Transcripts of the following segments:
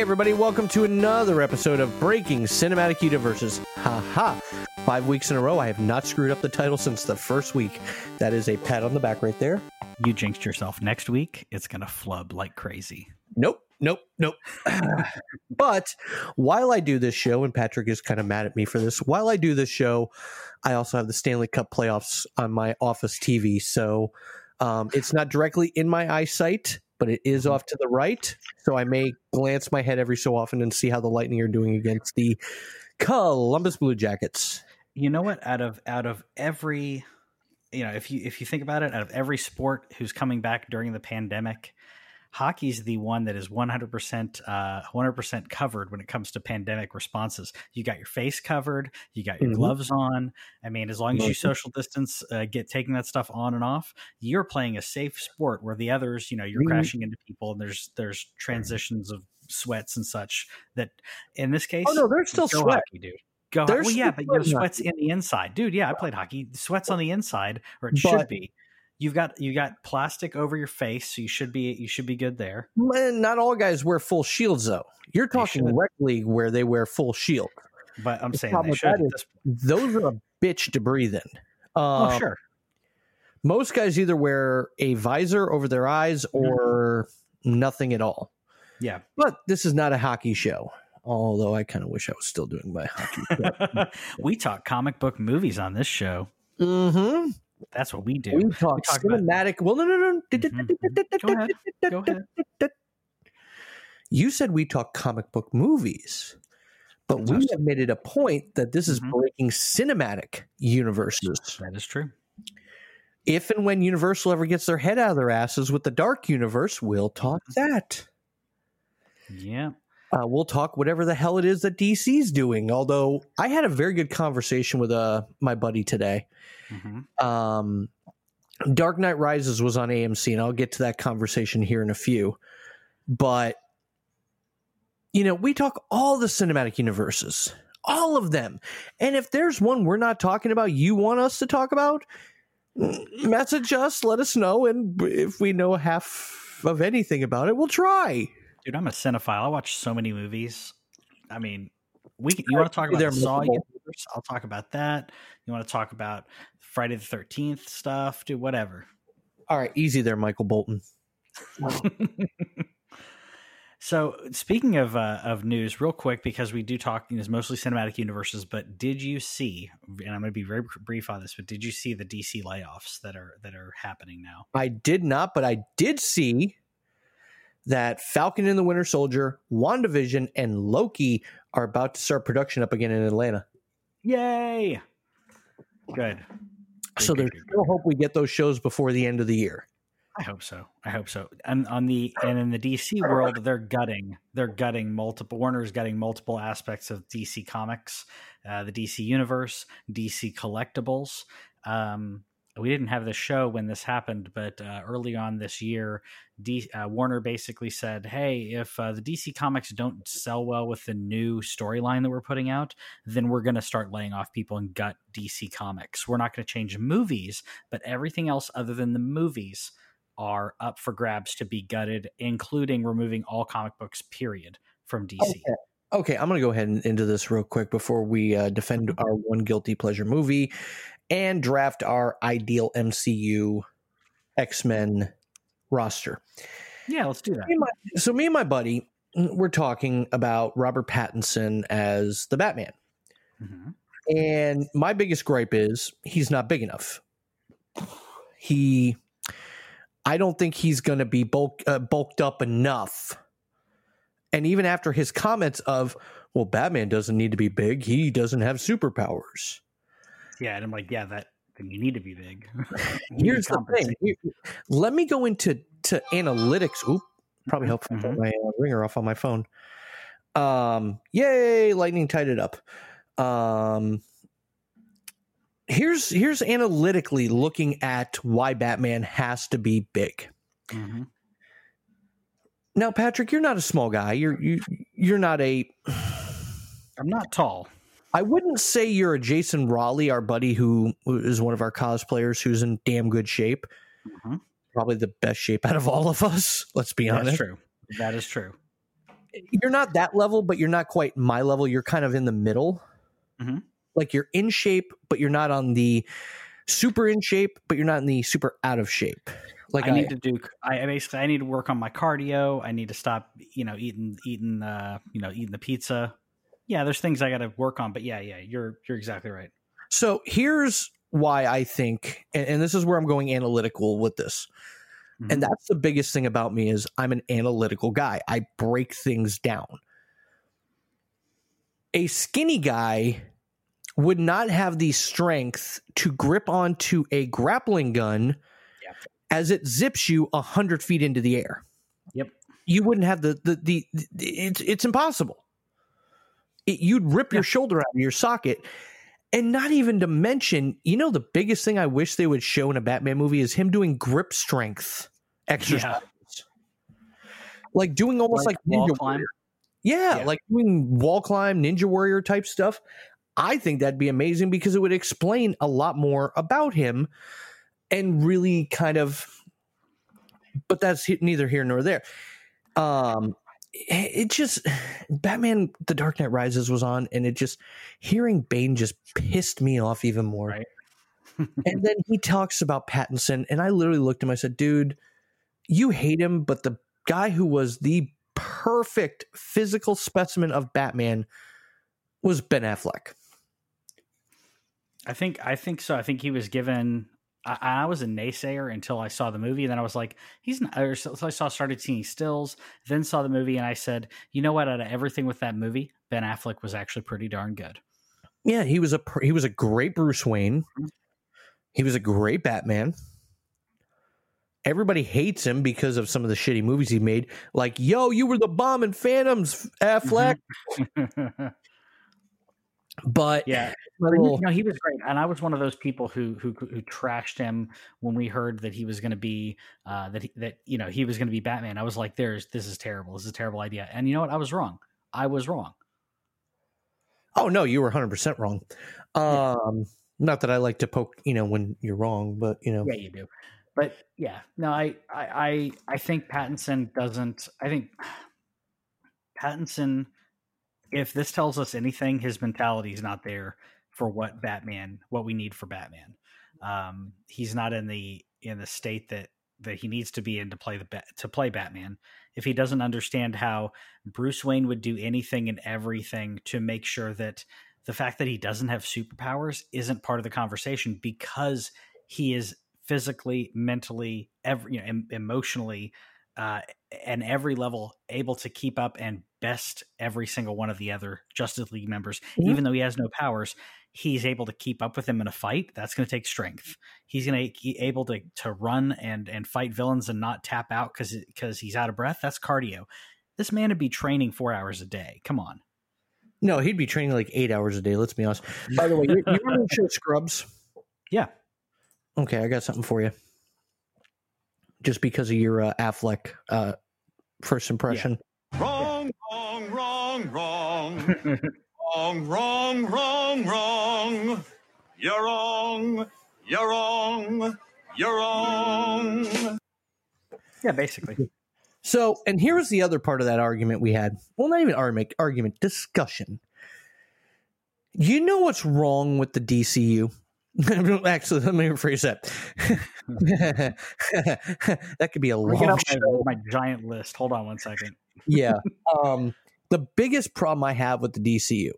Hey, everybody, welcome to another episode of Breaking Cinematic Universes. Ha ha. Five weeks in a row, I have not screwed up the title since the first week. That is a pat on the back right there. You jinxed yourself. Next week, it's going to flub like crazy. Nope, nope, nope. but while I do this show, and Patrick is kind of mad at me for this, while I do this show, I also have the Stanley Cup playoffs on my office TV. So um, it's not directly in my eyesight, but it is mm-hmm. off to the right. So I may glance my head every so often and see how the Lightning are doing against the Columbus Blue Jackets. You know what? Out of out of every, you know, if you if you think about it, out of every sport who's coming back during the pandemic, hockey's the one that is 100% uh, 100% covered when it comes to pandemic responses. You got your face covered you got your Mhm. gloves on. I mean as long as you social distance uh, get taking that stuff on and off you're playing a safe sport where the others you know you're Mhm. crashing into people and there's there's transitions of sweats and such that in this case Oh, no, there's still sweat. hockey, dude. Go well, yeah but your sweats in the inside. Dude yeah i played hockey. Sweats on the inside or it should be You've got you got plastic over your face, so you should be you should be good there. Man, not all guys wear full shields, though. You're talking rec league where they wear full shield. But I'm The saying they should. is- Those are a bitch to breathe in. oh Um, sure, Most guys either wear a visor over their eyes Mm-hmm. or nothing at all. yeah. But this is not a hockey show. Although I kind of wish I was still doing my hockey. we talk comic book movies on this show. mm-hmm. That's what we do. We talk, talk about- cinematic. well, no, no, no. Mhm. Go ahead. Go ahead. You said we talk comic book movies, but we have made it a point that this is Mhm. breaking cinematic universes. That is true. If and when Universal ever gets their head out of their asses with the Dark Universe, we'll talk that. Yeah. Uh, we'll talk whatever the hell it is that DC's doing. Although I had a very good conversation with uh, my buddy today. Hmm Um, Dark Knight Rises was on AMC, and I'll get to that conversation here in a few. But you know, we talk all the cinematic universes, all of them, and if there's one we're not talking about, you want us to talk about, mm, message us, let us know, and if we know half of anything about it, we'll try. Dude, I'm a cinephile. I watch so many movies. I mean, we can, you want to talk about Saw universe? I'll talk about that. You want to talk about Friday the Thirteenth stuff? Do whatever. All right, easy there, Michael Bolton. so speaking of uh, of news, real quick because we do talk you know, it's mostly cinematic universes. But did you see? And I'm going to be very brief on this. But did you see the DC layoffs that are that are happening now? I did not, but I did see that Falcon and the Winter Soldier, WandaVision, and Loki are about to start production up again in Atlanta. Yay! Good. Good, so there's good, still hope we get those shows before the end of the year. I hope so. I hope so. And on the and in the DC world, they're gutting. They're gutting multiple. Warner's gutting multiple aspects of DC Comics, uh, the DC Universe, DC Collectibles. Um, we didn't have the show when this happened, but uh, early on this year, D, uh, Warner basically said, "Hey, if uh, the DC Comics don't sell well with the new storyline that we're putting out, then we're going to start laying off people and gut DC Comics. We're not going to change movies, but everything else other than the movies." are up for grabs to be gutted, including removing all comic books, period, from DC. Okay. Okay, I'm going to go ahead and into this real quick before we uh, defend our one guilty pleasure movie and draft our ideal MCU X Men roster. Yeah, let's do that. Me my- so me and my buddy, mm, we're talking about Robert Pattinson as the Batman. Mhm. And my biggest gripe is he's not big enough. He, I don't think he's going to be bulk, uh, bulked up enough. And even after his comments of, well, Batman doesn't need to be big, he doesn't have superpowers. Yeah, and I'm like, yeah, that then you need to be big. Here's the thing. Here- Let me go into to analytics. Oop, probably helpful to Mhm. turn my uh, ringer off on my phone. Um, yay, lightning tied it up. Um, here's here's analytically looking at why Batman has to be big. Mhm. Now, Patrick, you're not a small guy. You're you you're not a. I'm not tall. I wouldn't say you're a Jason Raleigh, our buddy who is one of our cosplayers who's in damn good shape. Mhm. Probably the best shape out of all of us. Let's be That's honest. true. That is true. you're not that level, but you're not quite my level. You're kind of in the middle. Mhm. Like you're in shape, but you're not on the super in shape, but you're not in the super out of shape. Like I need to do. I I basically I need to work on my cardio. I need to stop, you know, eating eating uh, you know, eating the pizza. Yeah, there's things I got to work on, but yeah, yeah, you're you're exactly right. So here's why I think, and, and this is where I'm going analytical with this. Mhm. And that's the biggest thing about me is I'm an analytical guy. I break things down. A skinny guy would not have the strength to grip onto a grappling gun Yeah. as it zips you a hundred feet into the air. Yep. You wouldn't have the the, the, the it's it's impossible. It, you'd rip your shoulder out of your socket. And not even to mention, you know, the biggest thing I wish they would show in a Batman movie is him doing grip strength exercises. Like doing almost like, wall Ninja climb. Warrior. Yeah, Yeah. like doing wall climb, Ninja Warrior type stuff. I think that'd be amazing because it would explain a lot more about him and really kind of but that's neither here nor there. Um it just Batman The Dark Knight Rises was on and it just hearing Bane just pissed me off even more. Right. and then he talks about Pattinson and I literally looked at him I said, "Dude, you hate him, but the guy who was the perfect physical specimen of Batman was Ben Affleck." I think I think so. I think he was given. I, I was a naysayer until I saw the movie, and then I was like, "He's not." Or so so I saw started seeing stills, then saw the movie, and I said, "You know what? Out of everything with that movie, Ben Affleck was actually pretty darn good." Yeah, he was a he was a great Bruce Wayne. Mm-hmm. He was a great Batman. Everybody hates him because of some of the shitty movies he made. Like, yo, you were the bomb in Phantoms, Affleck. Mm-hmm. But yeah, he- little- no, he was great, and I was one of those people who who who trashed him when we heard that he was going to be uh, that he, that you know he was going to be Batman. I was like, "There's this is terrible. This is a terrible idea." And you know what? I was wrong. I was wrong. oh no, you were 100 percent wrong. Um, not that I like to poke, you know, when you're wrong, but you know, Yeah, you do. But yeah, no, I I I, I think Pattinson doesn't. I think Pattinson, if this tells us anything, his mentality is not there for what Batman, what we need for Batman. Um, he's not in the in the state that that he needs to be in to play the to play Batman. If he doesn't understand how Bruce Wayne would do anything and everything to make sure that the fact that he doesn't have superpowers isn't part of the conversation because he is physically, mentally, every you know, em- emotionally, uh, and every level able to keep up and best every single one of the other Justice League members, even though he has no powers. He's able to keep up with them in a fight. That's going to take strength. He's going to be able to to run and and fight villains and not tap out because because he's out of breath. That's cardio. This man would be training four hours a day. Come on. no, he'd be training like eight hours a day. Let's be honest. By the way, you, you remember the show Scrubs? Yeah. Okay, I got something for you. Just because of your uh, Affleck uh, first impression. Wrong, wrong, wrong, wrong. wrong, wrong, wrong, wrong. You're wrong. You're wrong. You're wrong. Yeah, basically. So, and here's the other part of that argument we had. Well, not even argument, argument, discussion. You know what's wrong with the DCU? Actually, let me rephrase that. that could be a long show. my, my giant list. Hold on one second. Yeah. Um, the biggest problem I have with the DCU,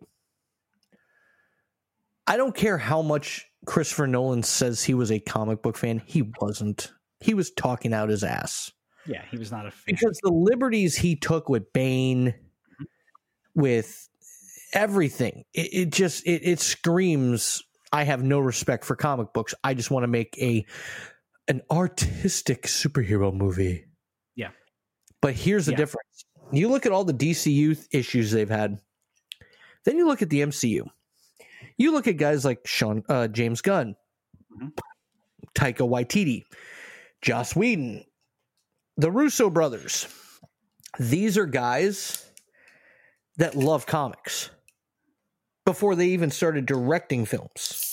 I don't care how much Christopher Nolan says he was a comic book fan. He wasn't. He was talking out his ass. Yeah, he was not a fan. because the liberties he took with Bane, with everything, it, it just it, it screams. I have no respect for comic books. I just want to make a an artistic superhero movie. Yeah. But here's the Yeah. difference. You look at all the DCU issues they've had. Then you look at the MCU. You look at guys like Sean uh, James Gunn, Mhm. Taika Waititi, Joss Whedon, the Russo brothers. These are guys that love comics before they even started directing films.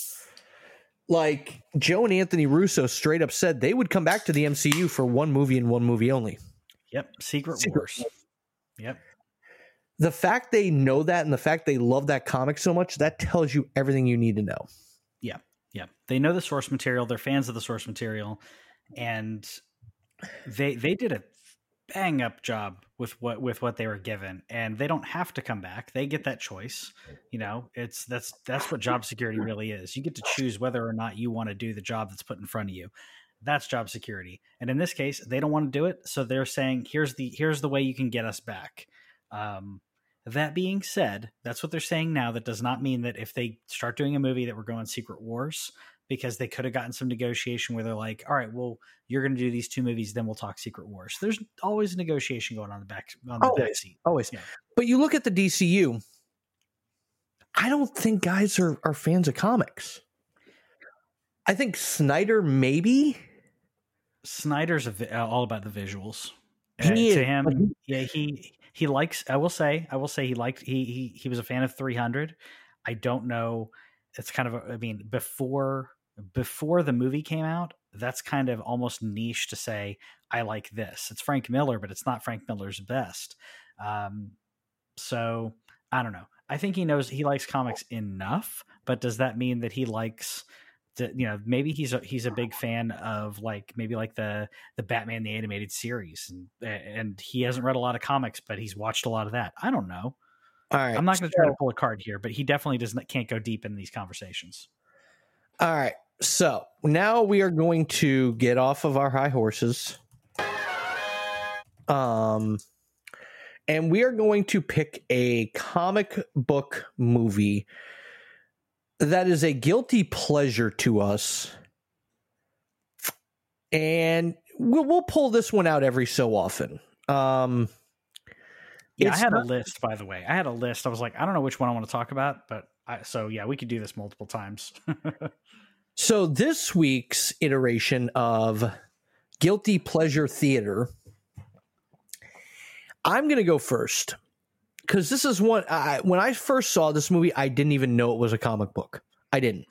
Like Joe and Anthony Russo straight up said they would come back to the MCU for one movie and one movie only. Yep, Secret, Secret Wars. Yep. the fact they know that and the fact they love that comic so much, that tells you everything you need to know. Yeah. Yeah. They know the source material, they're fans of the source material, and they they did a bang up job with what with what they were given and they don't have to come back. They get that choice you know? It's that's that's what job security really is. You get to choose whether or not you want to do the job that's put in front of you. That's job security. And in this case they don't want to do it so they're saying here's the here's the way you can get us back. Um, that being said that's what they're saying now. That does not mean that if they start doing a movie that we're going secret wars because they could have gotten some negotiation where they're like, all right, well, you're going to do these two movies, then we'll talk Secret Wars. There's always a negotiation going on the back on the Always. back seat. Always. Yeah. But you look at the DCU, I don't think guys are, are fans of comics. I think Snyder maybe. Snyder's a, vi- uh, all about the visuals. He to him, yeah, he he likes. I will say, I will say, he liked. He he he was a fan of 300. I don't know. It's kind of. A, I mean, before before the movie came out, that's kind of almost niche to say I like this. It's Frank Miller, but it's not Frank Miller's best. Um, so I don't know. I think he knows he likes comics enough, but does that mean that he likes? To, you know, maybe he's a, he's a big fan of like maybe like the the Batman the animated series, and and he hasn't read a lot of comics, but he's watched a lot of that. I don't know. All right. I'm not going to try to pull a card here, but he definitely doesn't can't go deep in these conversations. All right. So now we are going to get off of our high horses. Um, and we are going to pick a comic book movie that is a guilty pleasure to us. And we'll, we'll pull this one out every so often. Um, Yeah, I had not- a list, by the way. I had a list. I was like, I don't know which one I want to talk about, but I, so yeah, we could do this multiple times. So this week's iteration of Guilty Pleasure Theater, I'm going to go first because this is one. I, when I first saw this movie, I didn't even know it was a comic book. I didn't.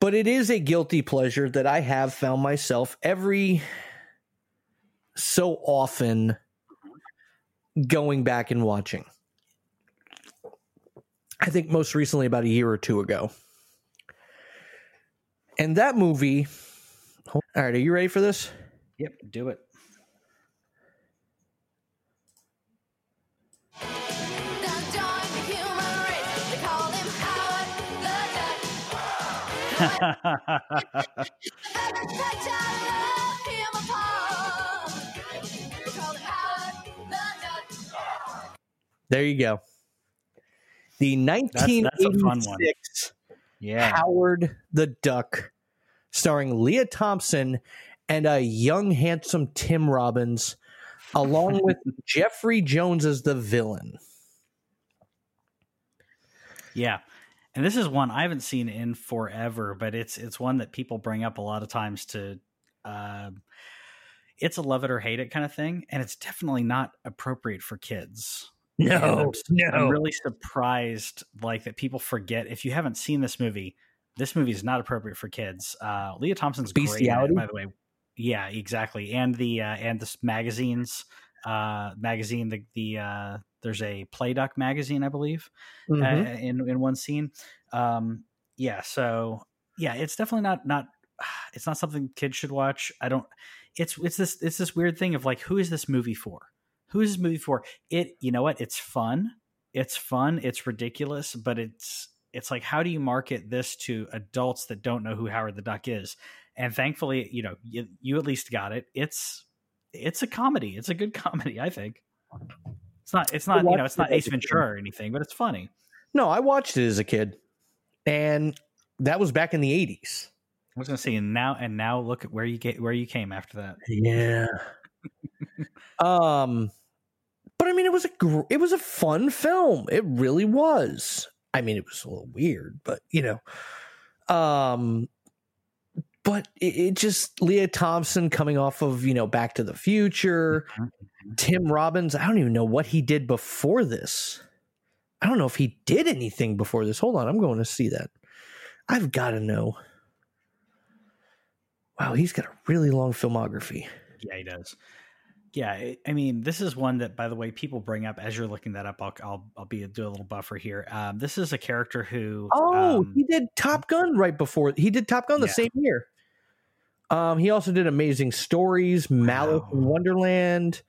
But it is a guilty pleasure that I have found myself every so often going back and watching. I think most recently about a year or two ago. And that movie. All right, are you ready for this? yep, do it. Now join the human race. They call him Howard the Duck. Every touch I love him apart. They call him Howard the Duck. There you go. The that's a fun one. 1986 yeah. Howard the Duck, starring Lea Thompson and a young, handsome Tim Robbins, along with Jeffrey Jones as the villain. Yeah. And this is one I haven't seen in forever, but it's it's one that people bring up a lot of times to um it's a love it or hate it kind of thing, and it's definitely not appropriate for kids. No, I'm, s- I'm really surprised like that people forget if you haven't seen this movie, this movie is not appropriate for kids. Uh Lea Thompson's great it, by the way. Yeah, exactly. And the uh and the magazines uh magazine the the uh there's a Play Duck magazine, I believe Mhm. uh, in in one scene. Um, yeah, so yeah, it's definitely not not it's not something kids should watch. I don't. It's it's this it's this weird thing of like, who is this movie for? Who is this movie for? It you know what? It's fun. It's fun. It's ridiculous, but it's it's like how do you market this to adults that don't know who Howard the Duck is? And thankfully, you know, you, you at least got it. It's it's a comedy. It's a good comedy, I think. It's not. It's not. You know. It's not Ace as a kid. Ventura or anything, but it's funny. No, I watched it as a kid, and that was back in the 80s. I was gonna say, and now and now look at where you get where you came after that. Yeah. um, but I mean, it was a gr- it was a fun film. It really was. I mean, it was a little weird, but you know, um, but it, it just Lea Thompson coming off of you know Back to the Future, Tim Robbins. I don't even know what he did before this. I don't know if he did anything before this. Hold on, I'm going to see that. I've got to know. Wow, he's got a really long filmography. Yeah, he does. Yeah, I- mean, this is one that, by the way, people bring up as you're looking that up. I'll I'll, I'll be do a little buffer here. Um, this is a character who. Oh, um, he did Top Gun right before. He did Top Gun the Yeah. same year. Um, he also did Amazing Stories, Malice Wow. in Wonderland,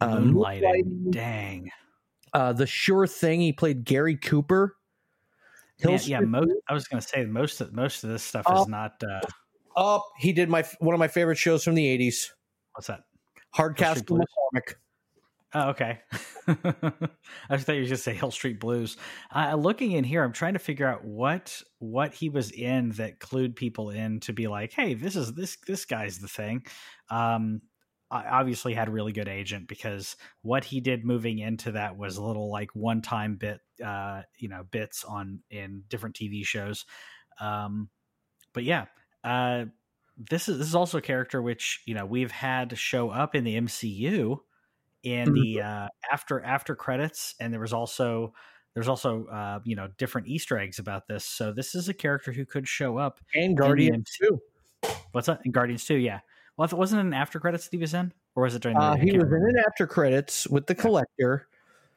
uh, moonlighting. Dang. uh, The Sure Thing. He played Gary Cooper. Yeah, yeah. Most, I was going to say most of most of this stuff is not. Uh, Oh, he did my one of my favorite shows from the '80s, what's that? Hardcastle Blues. McCormick. Oh, okay. I thought you were to say Hill Street Blues. Uh, looking in here, I'm trying to figure out what what he was in that clued people in to be like, hey, this is this this guy's the thing. Um, I obviously had a really good agent because what he did moving into that was a little like one time bit, uh, you know, bits on in different TV shows. Um, but yeah, uh, this is this is also a character which you know we've had show up in the MCU in the uh, after after credits, and there was also there's also uh, you know different Easter eggs about this. So this is a character who could show up. and Guardians too. What's that? In Guardians two, yeah. Well, if it wasn't an after credits that he was in, or was it during the Uh, he was in remember. it after credits with the collector.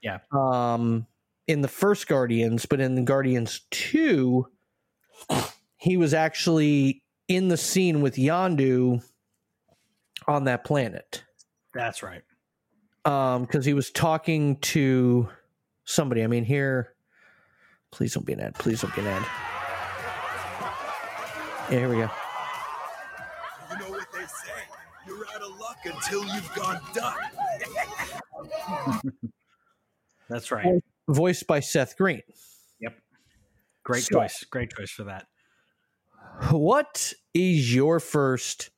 Yeah. Um, in the first Guardians, but in Guardians two, he was actually in the scene with Yondu on that planet. That's right. Um, because he was talking to somebody. I mean, here. Please don't be an ad. Please don't be an ad. Yeah, here we go. You know what they say? You're out of luck until you've gone duck. That's right. Well- Voiced by Seth Green. Yep. Great So- choice. Great choice for that. What is your first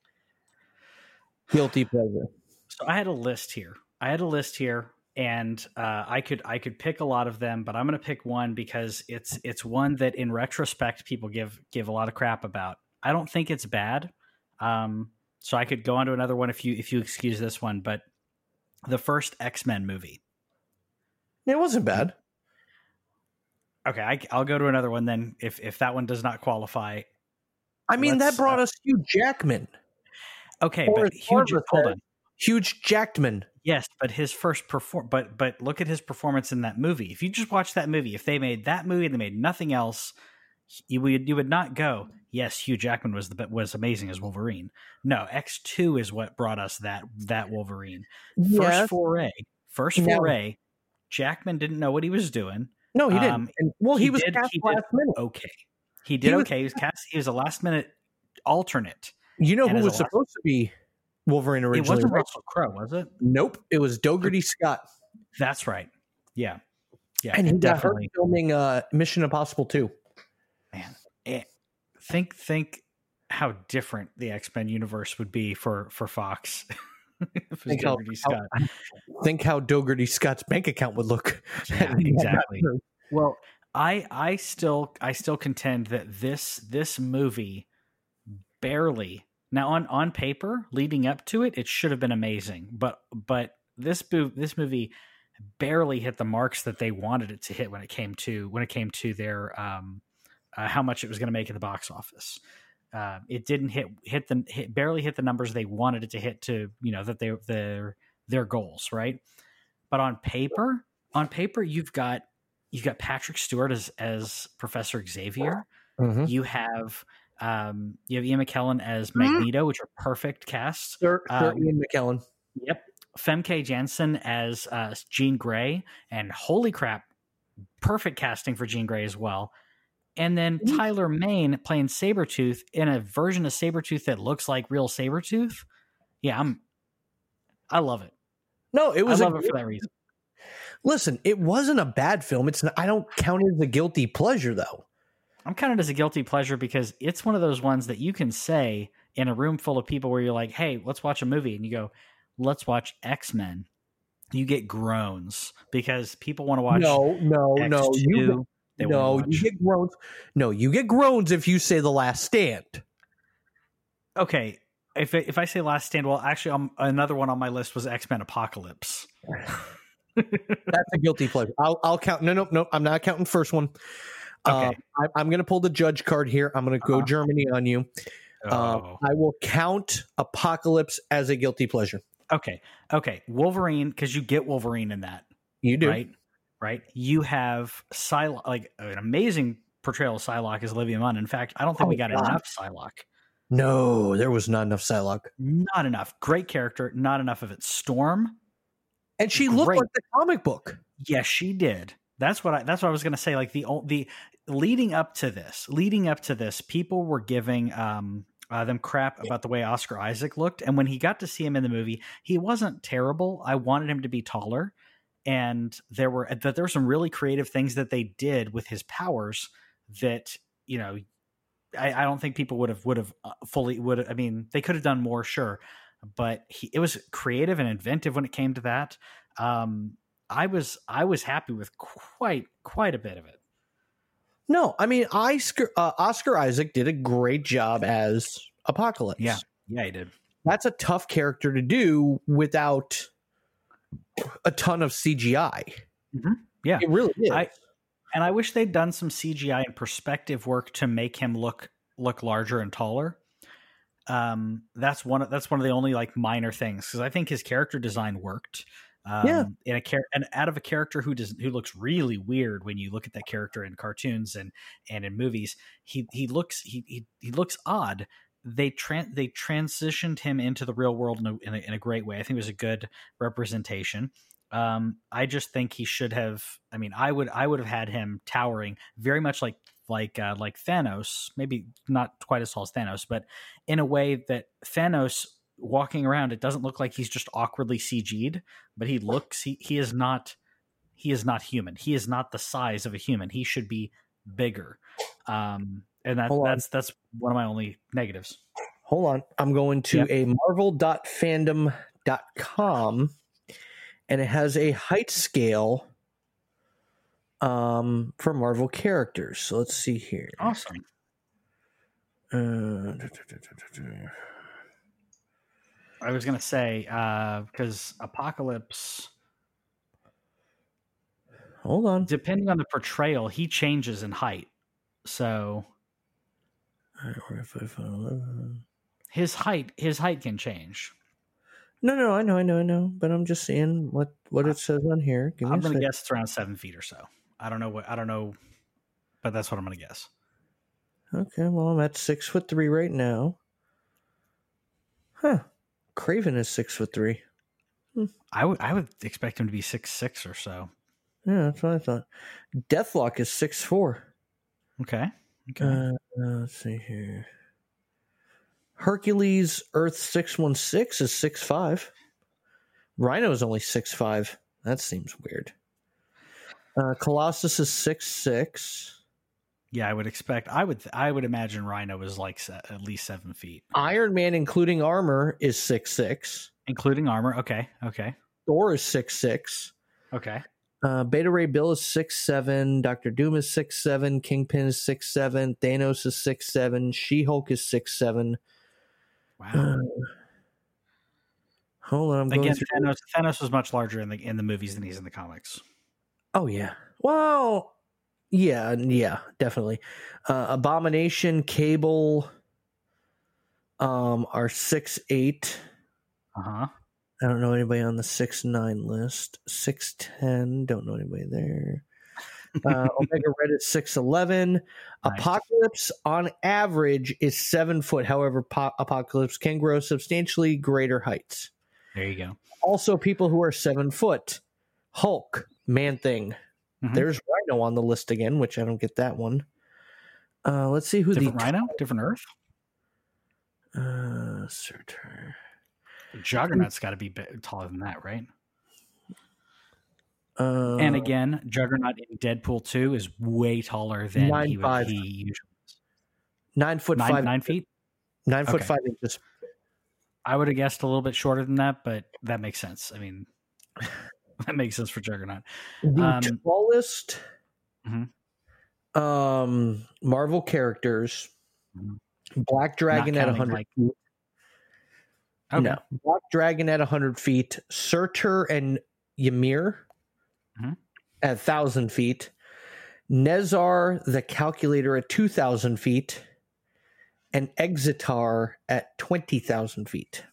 guilty pleasure? So I had a list here. I had a list here, and uh, I could I could pick a lot of them, but I'm going to pick one because it's it's one that in retrospect people give give a lot of crap about. I don't think it's bad. Um, so I could go on to another one if you if you excuse this one, but the first X Men movie. It wasn't bad. Okay, I, I'll go to another one then. If if that one does not qualify, I mean, Let's, that brought uh, us Hugh Jackman. okay. Or but huge. Hold on. Huge Jackman. Yes, but his first perform, but but look at his performance in that movie. If you just watch that movie, if they made that movie and they made nothing else, you would you would not go. Yes, Hugh Jackman was the was amazing as Wolverine. No, X two is what brought us that that Wolverine. First Yes. foray, first No. foray. Jackman didn't know what he was doing. No, he didn't. Um, And, well, he, he was did- cast he last minute. Okay, he did He was- okay. He was cast. He was a last minute alternate. You know who was a last- supposed to be Wolverine originally? It wasn't right? Russell Crowe, was it? Nope. It was Dougray Scott. That's right. Yeah, yeah, And he got hurt definitely. filming uh, Mission Impossible 2. man eh, think think how different the x-men universe would be for for fox if Think how- Dougray how- Scott. Think how Dougray Scott's bank account would look. Yeah, exactly. well i i still i still contend that this this movie barely now on on paper leading up to it it should have been amazing but but this move this movie barely hit the marks that they wanted it to hit when it came to when it came to their um uh, how much it was going to make in the box office. Uh, it didn't hit hit the hit, barely hit the numbers they wanted it to hit to you know that they their their goals right? But on paper on paper you've got you've got Patrick Stewart as as Professor Xavier Mhm. you have um you have Ian McKellen as Magneto which are perfect casts Sir, Sir Um, Ian McKellen. Yep. Famke Janssen as uh, Jean Grey, and holy crap, perfect casting for Jean Grey as well. And then Mm-hmm. Tyler Mane playing Sabretooth in a version of Sabretooth that looks like real Sabretooth. Yeah, I'm I love it. No, it I was. a love it good- for that reason. Listen, it wasn't a bad film. It's. Not, I don't count it as a guilty pleasure, though. I'm counted as a guilty pleasure because it's one of those ones that you can say in a room full of people where you're like, "Hey, let's watch a movie," and you go, "Let's watch X Men." You get groans because people want to watch. no, no, no. You X2, get, no, you get groans. No, you get groans if you say The Last Stand. okay. If if I say Last Stand, well, actually, um, another one on my list was X Men Apocalypse. That's a guilty pleasure. I'll, I'll count. No, no, no. I'm not counting first one. Okay. Um, I, I'm going to pull the judge card here. I'm going to go Uh-huh. Germany on you. Oh. Um, I will count Apocalypse as a guilty pleasure. Okay, okay, Wolverine because you get Wolverine in that, You do. right? Right. You have Psylocke, like an amazing portrayal of Psylocke as Olivia Munn. In fact, I don't think Oh, we got God. enough Psylocke. No, there was not enough Psylocke. Not enough. Great character, not enough of it. Storm, And she looked Great. like the comic book. yes, she did. That's what I. That's what I was going to say. Like the the leading up to this, leading up to this, people were giving um uh, them crap about the way Oscar Isaac looked, and when he got to see him in the movie, he wasn't terrible. I wanted him to be taller, and there were that there were some really creative things that they did with his powers that you know. I, I don't think people would have would have uh, fully would. have, I mean, they could have done more, sure, but he, it was creative and inventive when it came to that. Um, I was I was happy with quite quite a bit of it. No, I mean, Oscar, uh, Oscar Isaac did a great job as Apocalypse. Yeah. Yeah, he did. That's a tough character to do without a ton of CGI. Mhm. Yeah. It really is. I- And I wish they'd done some CGI and perspective work to make him look look larger and taller. Um, that's one. of- That's one of the only like minor things because I think his character design worked. Um, Yeah. In a char- and out of a character who does who looks really weird when you look at that character in cartoons and and in movies, he he looks he he, he looks odd. They tran they transitioned him into the real world in a, in a in a great way. I think it was a good representation. Um, I just think he should have. I mean, I would I would have had him towering very much like like uh, like Thanos, maybe not quite as tall as Thanos, but in a way that Thanos walking around, it doesn't look like he's just awkwardly CG'd, but he looks he he is not he is not human. He is not the size of a human. He should be bigger. Um, and that that's that's one of my only negatives. Hold on. I'm going to Yep. a marvel.fandom.com and it has a height scale um for Marvel characters. So let's see here. Awesome. Uh, I was gonna say because Apocalypse. hold on. depending on the portrayal, he changes in height. So his height his height can change. No, no, I know, I know, I know, but I'm just seeing what what it says on here. Give I'm gonna guess it's around seven feet or so. I don't know what I don't know, but that's what I'm gonna guess. Okay, well, I'm at six foot three right now. Huh? Kraven is six foot three. I would I would expect him to be six six or so. Yeah, that's what I thought. Deathlok is six four. Okay. Okay. Uh, uh, let's see here. Hercules Earth six one six is six five. Rhino is only six five. That seems weird. Uh, Colossus is six six. yeah, I would expect. I would I would imagine Rhino is like se- at least seven feet, Iron Man, including armor, is six six. including armor. Okay. Okay. Thor is six six. Okay. Uh, Beta Ray Bill is six seven. Doctor Doom is six seven. Kingpin is six seven. Thanos is six seven. She Hulk is six seven. Wow. Uh, hold on, I'm going Again. Thanos Thanos was much larger in the in the movies than he's in the comics. Oh yeah. Well, yeah, yeah, definitely. Uh, Abomination, Cable, um, are six eight. Uh huh. I don't know anybody on the six nine list. Six ten. Don't know anybody there. Uh, Omega Red is six eleven. Nice. Apocalypse on average is seven foot. However, po- Apocalypse can grow substantially greater heights. There you go. Also, people who are seven foot. Hulk, Man Thing. Mhm. There's Rhino on the list again, which I don't get that one. Uh, let's see who Different the Rhino, different Earth. Uh, Surtur. Juggernaut's got to be taller than that, right? Uh, and again, Juggernaut in Deadpool two is way taller than Nine he, five. he usually is. nine foot Nine, five, nine feet. nine foot Okay. five inches. I would have guessed a little bit shorter than that, but that makes sense. I mean, that makes sense for Juggernaut. The Um, tallest Mhm. um, Marvel characters. Mhm. Black Dragon Not at counting, 100 like- feet. Okay. No. Black Dragon at 100 feet. Surtur and Ymir Mhm. at 1,000 feet. Nezarr the Calculator at 2,000 feet. And Exitar at 20,000 feet.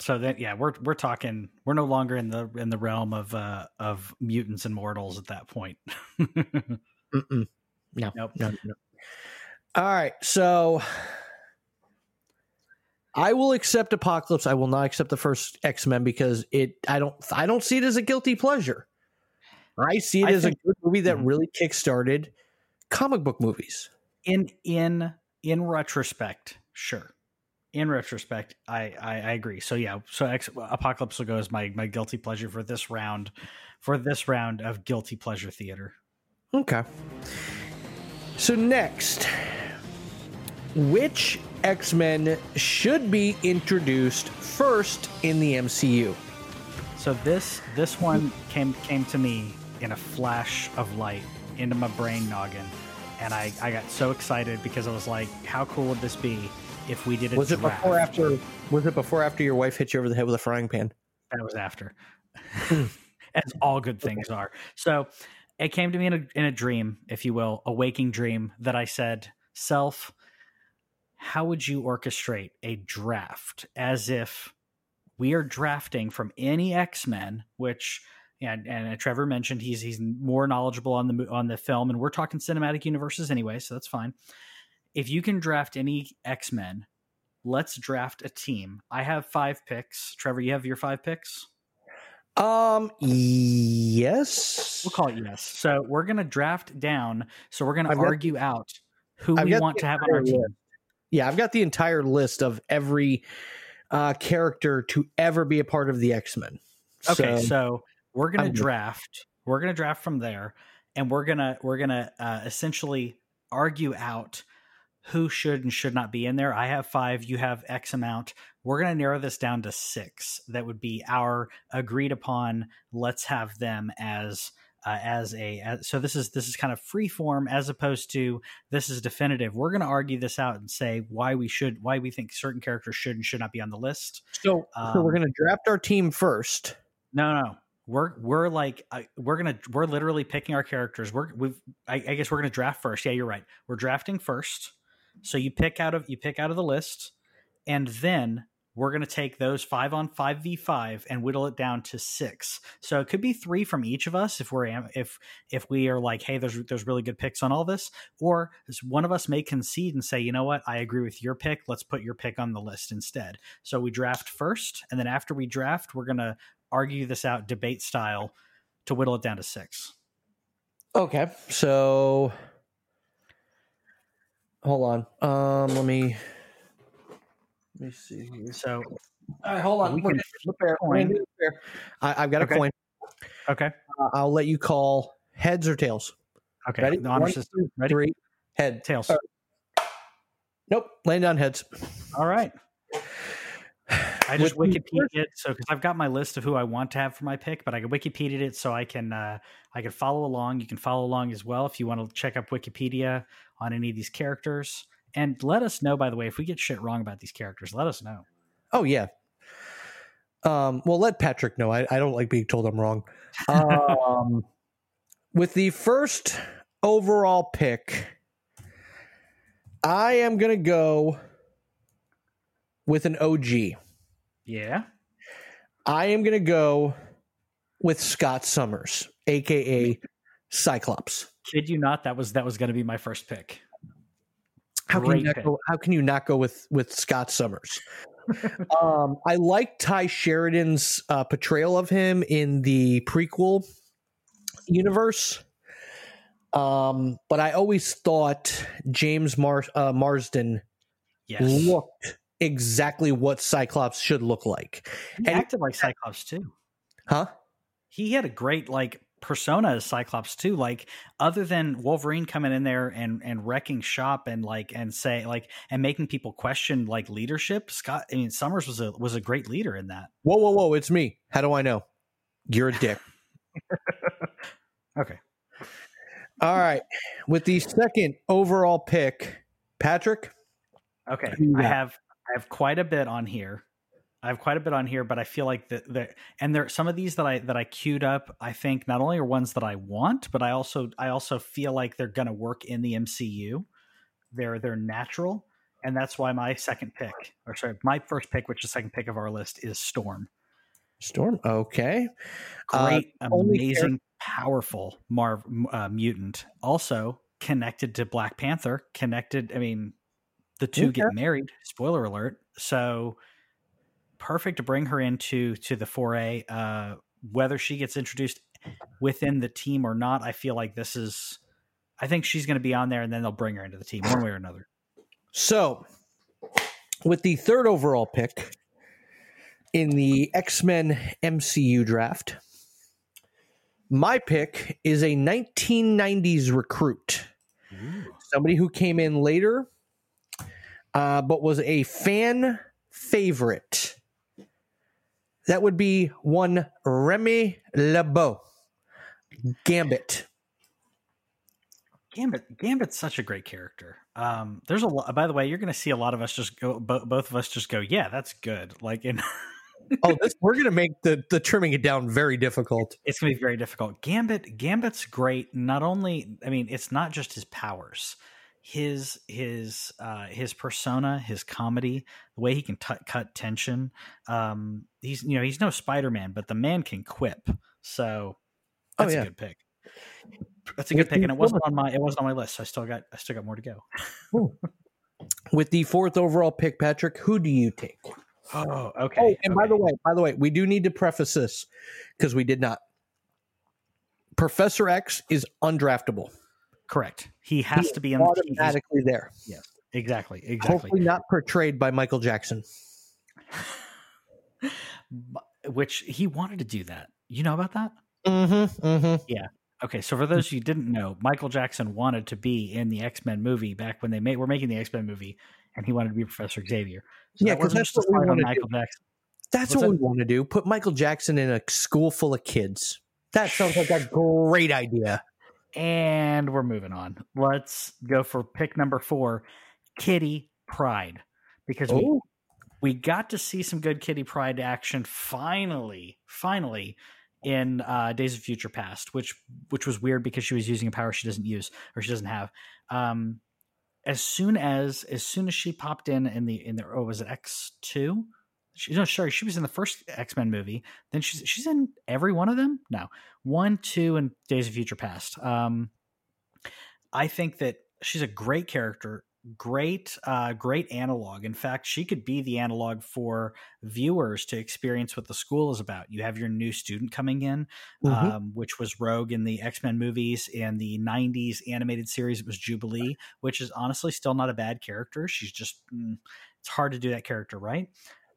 So that yeah, we're we're talking. We're no longer in the in the realm of uh of mutants and mortals at that point. No, Nope. no, no. All right, so I will accept Apocalypse. I will not accept the first X Men because it. I don't. I don't see it as a guilty pleasure. I see it I as think- a good movie that Mhm. really kickstarted comic book movies. in in in retrospect, sure. In retrospect, I, I I agree. So yeah, so X, Apocalypse will go as my my guilty pleasure for this round, for this round of guilty pleasure theater. Okay. So next, which X Men should be introduced first in the MCU? So this this one came came to me in a flash of light into my brain noggin, and I I got so excited because I was like, how cool would this be if we did a Was it draft? before after? Was it before after your wife hit you over the head with a frying pan? That was after. Hmm. As all good things are. So it came to me in a, in a dream, if you will, a waking dream that I said, Self, how would you orchestrate a draft as if we are drafting from any X Men, which. And, and Trevor mentioned he's he's more knowledgeable on the on the film, and we're talking cinematic universes anyway, so that's fine. If you can draft any X Men, let's draft a team. I have five picks. Trevor, you have your five picks. Um. Yes. We'll call it yes. So we're gonna draft down. So we're gonna I've got- argue out who I've we want to have on our entire team. Yeah, I've got the entire list of every uh, character to ever be a part of the X Men. Okay, so, we're gonna I'm draft. We're gonna draft from there, and we're gonna we're gonna uh, essentially argue out who should and should not be in there. I have five. You have X amount. We're gonna narrow this down to six. That would be our agreed upon. Let's have them as. Uh, as a as, so this is this is kind of free form as opposed to this is definitive we're going to argue this out and say why we should why we think certain characters should and should not be on the list so, so we're Um, gonna draft our team first. no, no. We're we're like I we're gonna we're literally picking our characters. We're we've I, I guess we're gonna draft first. Yeah, you're right. We're drafting first. So you pick out of you pick out of the list, and then we're gonna take those five on five v five and whittle it down to six. So it could be three from each of us if we're if if we are like, hey, there's there's really good picks on all this, or one of us may concede and say, you know what, I agree with your pick. Let's put your pick on the list instead. So we draft first, and then after we draft, we're gonna argue this out debate style to whittle it down to six. Okay, so hold on. Um, let me let me see. Here. So All right, hold on. We We're can gonna do a pair. We're coin. gonna do a pair. I, I've got Okay. a coin. okay, Uh, I'll let you call heads or tails. okay. Ready? The honor One, system. two, Ready? Three. Head. Tails. Uh, Nope. Laying down heads. All right. I just Wikipedia it so because I've got my list of who I want to have for my pick, but I can Wikipedia it so I can uh, I can follow along. You can follow along as well if you want to check up Wikipedia on any of these characters. And let us know, by the way, if we get shit wrong about these characters. Let us know. Oh yeah. Um, well, let Patrick know. I, I don't like being told I'm wrong. Um, with the first overall pick, I am gonna go with an OG. Yeah. I am gonna go with Scott Summers, aka Cyclops. Kid you not, that was that was going to be my first pick. How can you not pick. go? How can you not go with with Scott Summers? um, I like Tye Sheridan's uh, portrayal of him in the prequel universe, um, but I always thought James Mar- uh, Marsden Yes. looked exactly what Cyclops should look like. He and- acted like Cyclops too. Huh? he had a great like persona as Cyclops too. Like other than Wolverine coming in there and and wrecking shop and like and say like and making people question like leadership, Scott I mean Summers was a was a great leader in that. Whoa, whoa, whoa! It's me. How do I know? You're a dick. Okay. All right. With the second overall pick, Patrick. Okay. I have I have quite a bit on here. I have quite a bit on here, but I feel like the the and there some of these that I that I queued up, I think not only are ones that I want, but I also I also feel like they're gonna work in the MCU. They're they're natural. and that's why my second pick, or sorry, my first pick, which is second pick of our list, is Storm. Storm. Okay. Uh, Great, only amazing, powerful Marv uh, mutant. Also connected to Black Panther. Connected. I mean, the two get married. Spoiler alert. So perfect to bring her into to the foray. Uh, whether she gets introduced within the team or not, I feel like this is. I think she's going to be on there, and then they'll bring her into the team one way or another. So, with the third overall pick in the X Men MCU draft, my pick is a 1990s recruit. Somebody who came in later, uh, but was a fan favorite. That would be one Remy LeBeau. Gambit. Gambit Gambit's such a great character. Um, there's a lot. By the way, you're going to see a lot of us just go. Bo- both of us just go. Yeah, that's good. Like in. Oh, this, we're going to make the, the trimming it down very difficult. it's going to be very difficult. Gambit, Gambit's great. Not only, I mean, it's not just his powers, his his uh, his persona, his comedy, the way he can t- cut tension. Um, he's you know he's no Spider Man, but the man can quip. So Oh, that's yeah. a good pick. That's a good With pick, and it wasn't on my it wasn't on my list. So I still got I still got more to go. With the fourth overall pick, Patrick, who do you take? Oh, okay. Oh, and by the way, by the way, we do need to preface this because we did not. Professor X is undraftable. Correct. He has He to be on the automatically there. Exactly, exactly. Hopefully not portrayed by Michael Jackson. Which he wanted to do that. You know about that? Mm-hmm. Mm-hmm. Yeah. Okay, so for those of you who didn't know, Michael Jackson wanted to be in the X Men movie back when they made were making the X Men movie, and he wanted to be Professor Xavier. So Yeah, that 'cause wasn't that's what we wanna Michael Jackson. That's What's what that? we want to do. Put Michael Jackson in a school full of kids. That sounds like a great idea. And we're moving on. Let's go for pick number four, Kitty Pryde, because we Oh, we got to see some good Kitty Pryde action finally, finally in uh, Days of Future Past, which which was weird because she was using a power she doesn't use or she doesn't have. Um, as soon as as soon as she popped in in the in the oh was it X two? She, no, sorry, she was in the first X Men movie. Then she's she's in every one of them. No, one, two, and Days of Future Past. Um, I think that she's a great character, great, uh, great analog. In fact, she could be the analog for viewers to experience what the school is about. You have your new student coming in, Mhm. um, which was Rogue in the X Men movies. In the '90s animated series, it was Jubilee, which is honestly still not a bad character. She's just mm, it's hard to do that character right.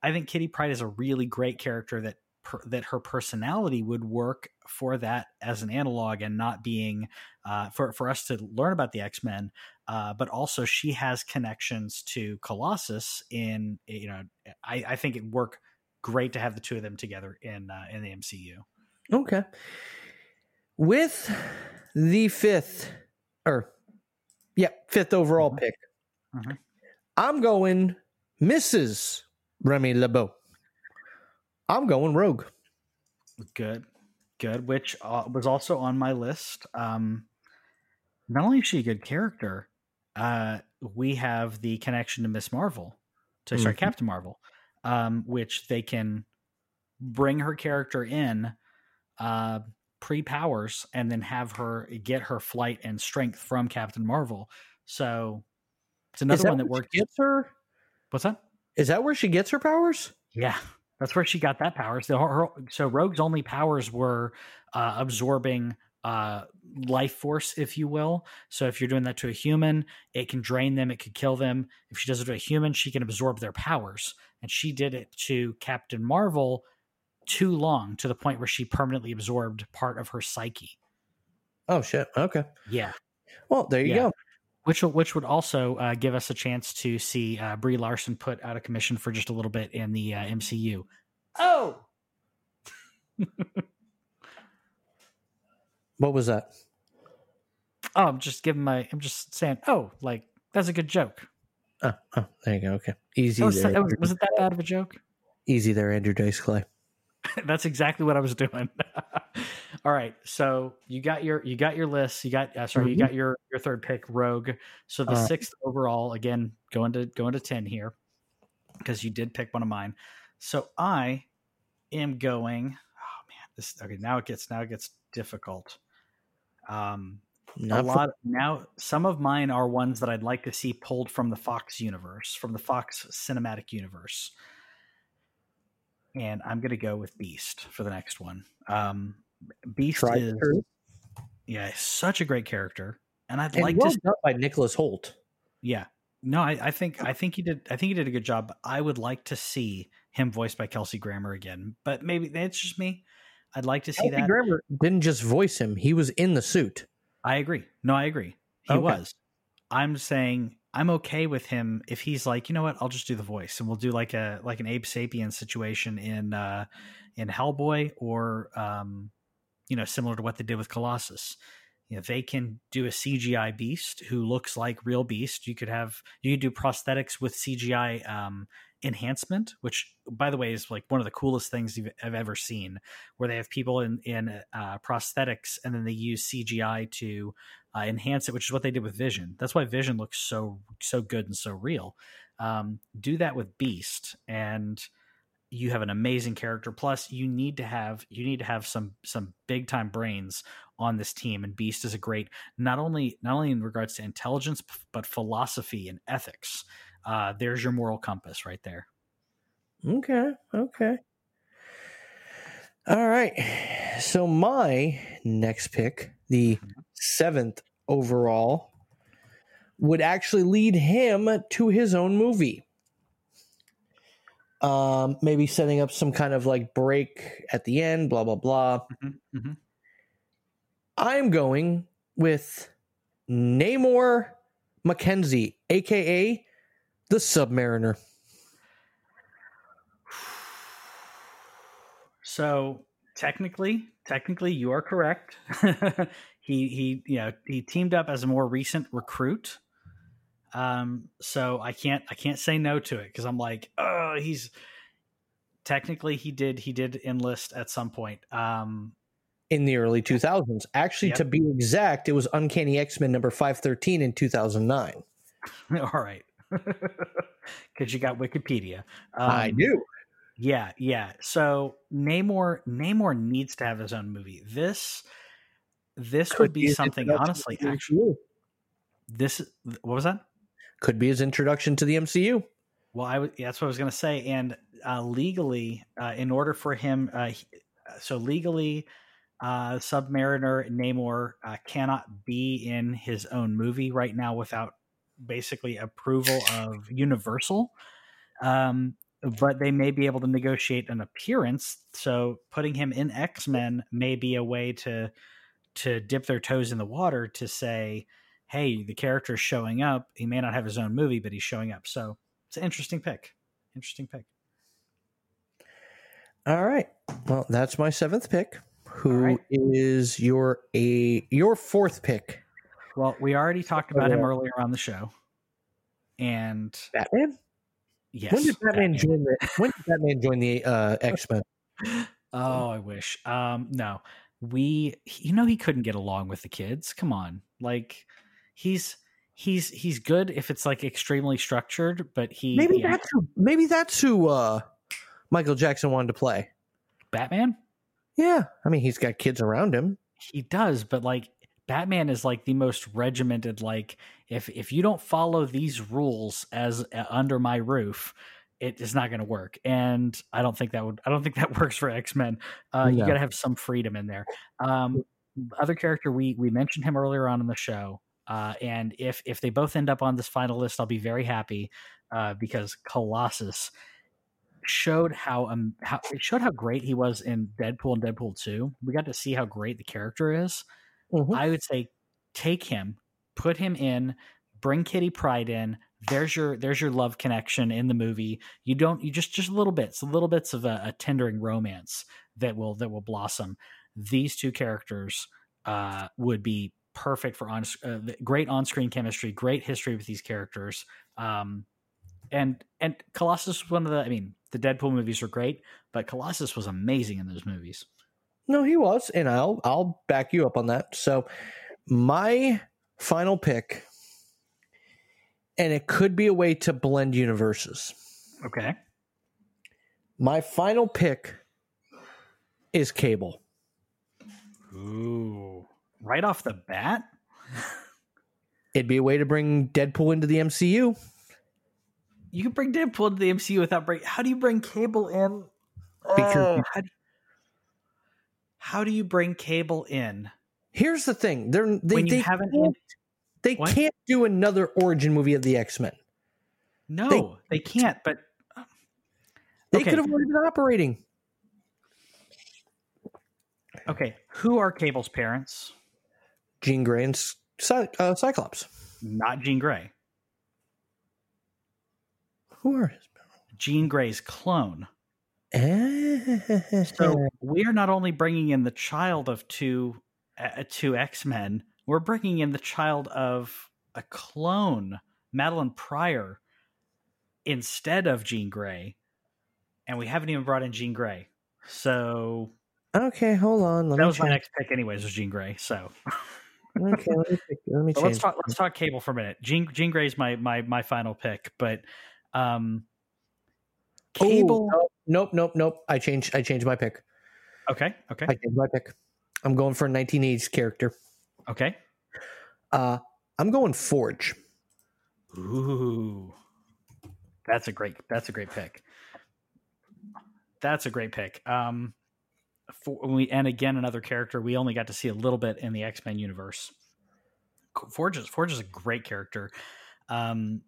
I think Kitty Pryde is a really great character that per, that her personality would work for that as an analog and not being uh, for for us to learn about the X Men. Uh, but also, she has connections to Colossus. In you know, I, I think it would work great to have the two of them together in uh, in the MCU. okay. With the fifth, or yeah, fifth overall Mhm. pick, Mhm. I'm going Mrs. Remy LeBeau. I'm going Rogue. Good, good. Which uh, was also on my list. Um, not only is she a good character, uh, we have the connection to Miss Marvel, to sorry Mhm. Captain Marvel, um, which they can bring her character in uh, pre powers and then have her get her flight and strength from Captain Marvel. So it's another one that works. Gets her? What's that? Is that where she gets her powers? Yeah, that's where she got that power. So, her, so Rogue's only powers were uh, absorbing uh, life force, if you will. So if you're doing that to a human, it can drain them, it could kill them. If she does it to a human, she can absorb their powers. And she did it to Captain Marvel too long to the point where she permanently absorbed part of her psyche. Oh shit. Okay. Yeah. Well, there you Yeah. go. Which, will- which would also uh, give us a chance to see uh, Brie Larson put out of commission for just a little bit in the uh, MCU. Oh, What was that? Oh, I'm just giving my. I'm just saying. Oh, like that's a good joke. Oh, oh there you go. Okay. Easy was, there. that was, was it that bad of a joke? Easy there, Andrew Dice Clay. That's exactly what I was doing. All right, so you got your you got your list. You got uh, sorry, you Mhm. got your your third pick, Rogue. So the Uh, sixth overall, again, going to going to ten here because you did pick one of mine. So I am going. Oh man, this okay. Now it gets now it gets difficult. Um, Not a for- lot now some of mine are ones that i'd like to see pulled from the fox universe from the fox cinematic universe and i'm going to go with beast for the next one um beast is yeah such a great character and i'd And like well to done by Nicholas Hoult. yeah no I, I think i think he did i think he did a good job i would like to see him voiced by kelsey grammer again but maybe it's just me i'd like to see Kelsey that Grammer didn't just voice him; he was in the suit. I agree. No, I agree. He Okay. was. I'm saying I'm okay with him if he's like, you know what, I'll just do the voice and we'll do like a like an Abe Sapien situation in uh in Hellboy or um you know, similar to what they did with Colossus. You know, they can do a CGI beast who looks like real beast. You could have you could do prosthetics with CGI um enhancement, which by the way is like one of the coolest things you've, I've ever seen, where they have people in in uh, prosthetics and then they use CGI to uh, enhance it, which is what they did with Vision. That's why Vision looks so so good and so real. Um, do that with Beast, and you have an amazing character. Plus, you need to have you need to have some some big time brains on this team, and Beast is a great not only not only in regards to intelligence but philosophy and ethics. Uh, there's your moral compass right there. Okay, okay. All right. So my next pick, the seventh overall, would actually lead him to his own movie. Um, maybe setting up some kind of like break at the end, blah blah blah. Mhm, mhm. I'm going with Namor McKenzie, aka the Submariner. So technically, technically, you are correct. he he, you know, he teamed up as a more recent recruit. Um, so I can't I can't say no to it because I'm like, oh, he's technically he did he did enlist at some point. Um, in the early 2000s. Actually, Yep. to be exact, it was Uncanny X Men number 513 in 2009. all right, because you got Wikipedia. Um, I do. Yeah, yeah. So Namor Namor needs to have his own movie. This this would be something honestly actually this what was that? Could be his introduction to the MCU. Well, I That's what I was going to say. And uh, legally, uh, in order for him, uh, he- so legally, uh, Submariner Namor uh, cannot be in his own movie right now without basically approval of Universal. Um, but they may be able to negotiate an appearance. So putting him in X Men may be a way to to dip their toes in the water to say, "Hey, the character's showing up. He may not have his own movie, but he's showing up." So it's an interesting pick. Interesting pick. All right. Well, that's my seventh pick. Who is right. your a your fourth pick? Well, we already talked about him earlier on the show, and Batman. yes, when did Batman, Batman. join the When did Batman join the uh, X Men? Oh, I wish. Um, no, we. You know, he couldn't get along with the kids. Come on, like he's he's he's good if it's like extremely structured, but he Maybe yeah, that's who. Maybe that's who uh, Michael Jackson wanted to play. Batman. Yeah, I mean he's got kids around him. He does, but like Batman is like the most regimented. Like if if you don't follow these rules as uh, under my roof, it is not going to work. And I don't think that would. I don't think that works for X Men. Uh, You got to have some freedom in there. Um, other character we we mentioned him earlier on in the show. Uh, and if if they both end up on this final list, I'll be very happy uh, because Colossus showed how um how it showed how great he was in Deadpool and Deadpool 2. We got to see how great the character is. Mhm. I would say take him, put him in, bring Kitty Pryde in. There's your there's your love connection in the movie. You don't you just just little bits, little bits of a, a tendering romance that will that will blossom. These two characters uh, would be perfect for on uh, great on screen chemistry, great history with these characters. Um, and and Colossus was one of the I mean The Deadpool movies were great, but Colossus was amazing in those movies. No, he was, and I'll I'll back you up on that. So, my final pick, and it could be a way to blend universes. Okay. My final pick is Cable. Ooh. Right off the bat? It'd be a way to bring Deadpool into the MCU. You can bring Deadpool into the MCU without bring. How do you bring Cable in? Because- Oh, how, do, how do you bring Cable in Here's the thing: they're they when you they, haven't? can't, they What? can't do another origin movie of the X Men. no, they, can't. But They Okay. could have already been operating. okay, who are Cable's parents? Jean Grey and Cy- uh, Cyclops. Not Jean Grey. Who are his? Jean Grey's clone. So So we are not only bringing in the child of two uh, two X Men, we're bringing in the child of a clone, Madelyne Pryor, instead of Jean Grey, and we haven't even brought in Jean Grey. So okay, hold on. Let that was my next pick, anyways, was Jean Grey. So Okay, let me, pick- let me let's talk. Let's talk Cable for a minute. Jean Jean Grey's my my my final pick, but um, Ooh, Cable. nope, nope, nope, nope. I changed. I changed my pick. Okay, okay, I changed my pick. I'm going for a 1980s character. okay. Uh, I'm going Forge. Ooh, that's a great. That's a great pick. That's a great pick. Um, for, we and again another character we only got to see a little bit in the X Men universe. Forge is Forge is a great character. Um,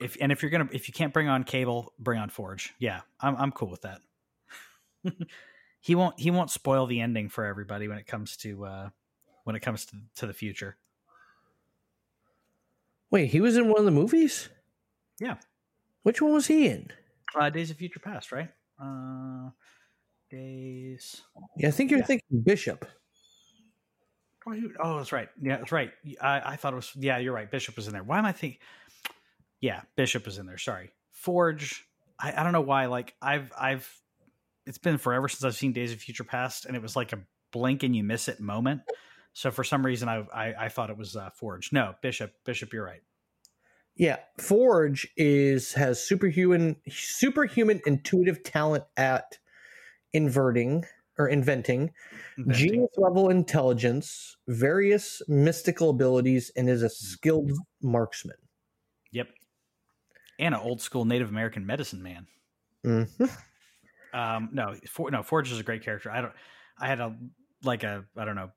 if and if you're gonna if you can't bring on Cable, bring on Forge. Yeah, I'm I'm cool with that. he won't he won't spoil the ending for everybody when it comes to uh when it comes to, to the future. Wait, he was in one of the movies. Yeah. Which one was he in? Uh, Days of Future Past, right? Uh, days. Yeah, I think you're Yeah. thinking Bishop. Oh, oh, that's right. Yeah, that's right. I, I thought it was. Yeah, you're right. Bishop was in there. Why am I thinking? Yeah, Bishop was in there. Sorry, Forge. I, I don't know why. Like I've I've. It's been forever since I've seen Days of Future Past, and it was like a blink and you miss it moment. So for some reason, I I, I thought it was uh, Forge. No, Bishop. Bishop, you're right. Yeah, Forge is has superhuman superhuman intuitive talent at inverting or inventing, Inventing. genius level intelligence, various mystical abilities, and is a skilled marksman. Yep. And an old school Native American medicine man. Mhm. Um, no, For, no, Forge is a great character. I don't. I had a like a I don't know.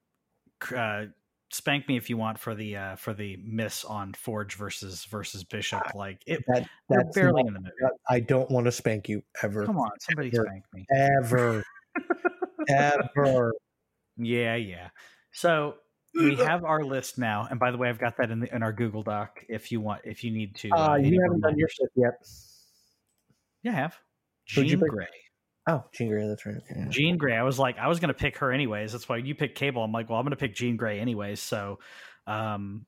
Uh, spank me if you want for the uh, for the miss on Forge versus versus Bishop. Like it, That that's barely not- in the movie. I don't want to spank you ever, Come on, somebody Ever. spank me. ever, ever. Yeah, yeah. So we have our list now, and by the way, I've got that in the in our Google Doc. If you want, if you need to, Uh, any you haven't done your shit yet. Yeah, I have. Who'd you Jean pick? Grey. Oh, Jean Grey, that's right. Okay. Jean Grey. I was like, I was going to pick her anyways. That's why you picked Cable. I'm like, well, I'm going to pick Jean Grey anyways. So, um,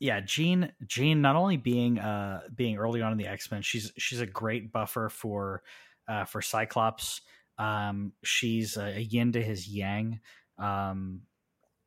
yeah, Jean. Jean not only being uh being early on in the X Men, she's she's a great buffer for uh for Cyclops. Um, she's a, a yin to his yang. Um,